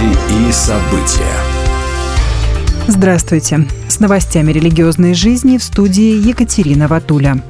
Новости и события. Здравствуйте. С новостями религиозной жизни в студии Екатерина Ватуля.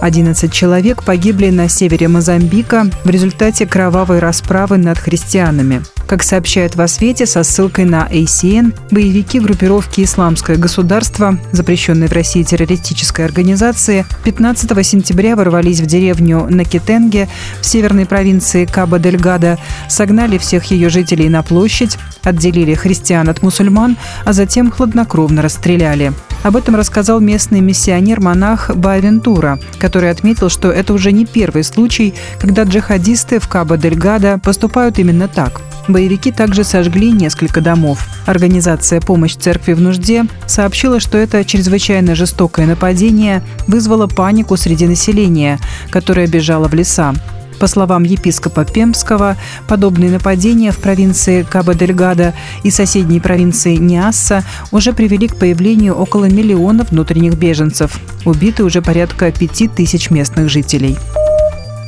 11 человек погибли на севере Мозамбика в результате кровавой расправы над христианами. Как сообщают в Освете со ссылкой на ACN, боевики группировки «Исламское государство», запрещенной в России террористической организации, 15 сентября ворвались в деревню Накитенге в северной провинции Каба-дель-Гада, согнали всех ее жителей на площадь, отделили христиан от мусульман, а затем хладнокровно расстреляли. Об этом рассказал местный миссионер-монах Баавентура, который отметил, что это уже не первый случай, когда джихадисты в Каба-дель-Гада поступают именно так. Боевики также сожгли несколько домов. Организация «Помощь церкви в нужде» сообщила, что это чрезвычайно жестокое нападение вызвало панику среди населения, которое бежало в леса. По словам епископа Пемского, подобные нападения в провинции Каба-дель-Гада и соседней провинции Ниасса уже привели к появлению около миллиона внутренних беженцев. Убиты уже порядка пяти тысяч местных жителей.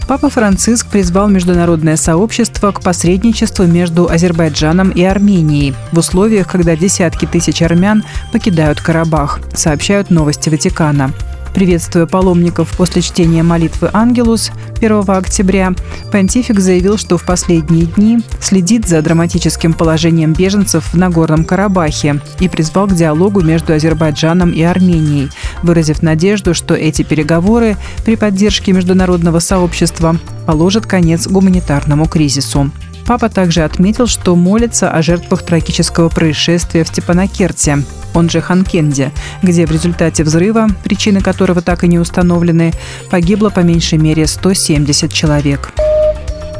Папа Франциск призвал международное сообщество к посредничеству между Азербайджаном и Арменией в условиях, когда десятки тысяч армян покидают Карабах, сообщают новости Ватикана. Приветствуя паломников после чтения молитвы «Ангелус» 1 октября, понтифик заявил, что в последние дни следит за драматическим положением беженцев в Нагорном Карабахе и призвал к диалогу между Азербайджаном и Арменией, выразив надежду, что эти переговоры при поддержке международного сообщества положат конец гуманитарному кризису. Папа также отметил, что молится о жертвах трагического происшествия в Степанакерте, он же Ханкенде, где в результате взрыва, причины которого так и не установлены, погибло по меньшей мере 170 человек.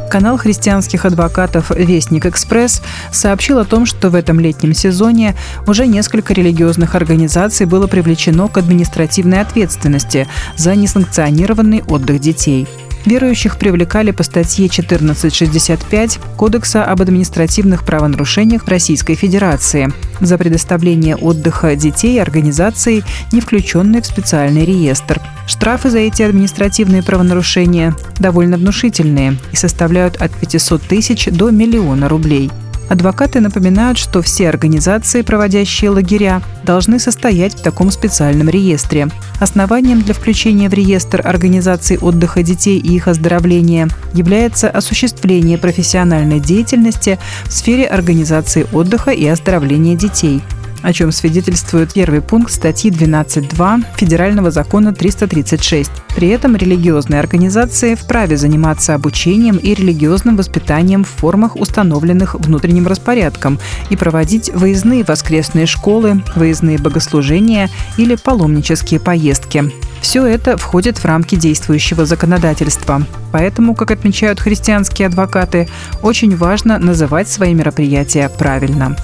Канал христианских адвокатов «Вестник Экспресс» сообщил о том, что в этом летнем сезоне уже несколько религиозных организаций было привлечено к административной ответственности за несанкционированный отдых детей – Верующих привлекали по статье 1465 Кодекса об административных правонарушениях Российской Федерации за предоставление отдыха детей организации, не включенной в специальный реестр. Штрафы за эти административные правонарушения довольно внушительные и составляют от 500 тысяч до миллиона рублей – Адвокаты напоминают, что все организации, проводящие лагеря, должны состоять в таком специальном реестре. Основанием для включения в реестр организаций отдыха детей и их оздоровления является осуществление профессиональной деятельности в сфере организации отдыха и оздоровления детей – о чем свидетельствует первый пункт статьи 12.2 Федерального закона 336. При этом религиозные организации вправе заниматься обучением и религиозным воспитанием в формах, установленных внутренним распорядком, и проводить выездные воскресные школы, выездные богослужения или паломнические поездки. Все это входит в рамки действующего законодательства. Поэтому, как отмечают христианские адвокаты, очень важно называть свои мероприятия правильно.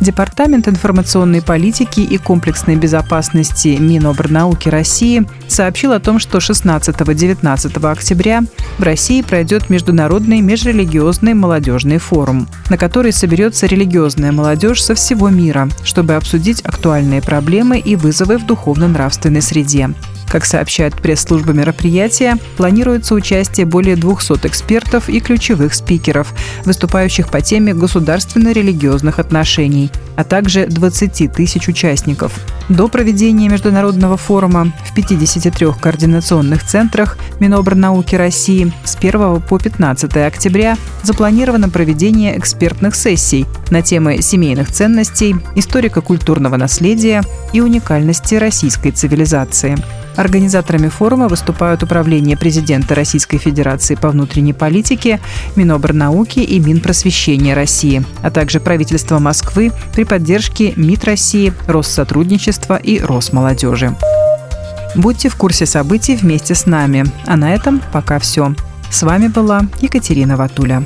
Департамент информационной политики и комплексной безопасности Минобрнауки России сообщил о том, что 16-19 октября в России пройдет Международный межрелигиозный молодежный форум, на который соберется религиозная молодежь со всего мира, чтобы обсудить актуальные проблемы и вызовы в духовно-нравственной среде. Как сообщает пресс-служба мероприятия, планируется участие более 200 экспертов и ключевых спикеров, выступающих по теме государственно-религиозных отношений, а также 20 тысяч участников. До проведения международного форума в 53 координационных центрах Минобрнауки России с 1 по 15 октября запланировано проведение экспертных сессий на темы семейных ценностей, историко-культурного наследия и уникальности российской цивилизации. Организаторами форума выступают Управление президента Российской Федерации по внутренней политике, Минобрнауки и Минпросвещения России, а также правительство Москвы при поддержке МИД России, Россотрудничества и Росмолодежи. Будьте в курсе событий вместе с нами. А на этом пока все. С вами была Екатерина Ватуля.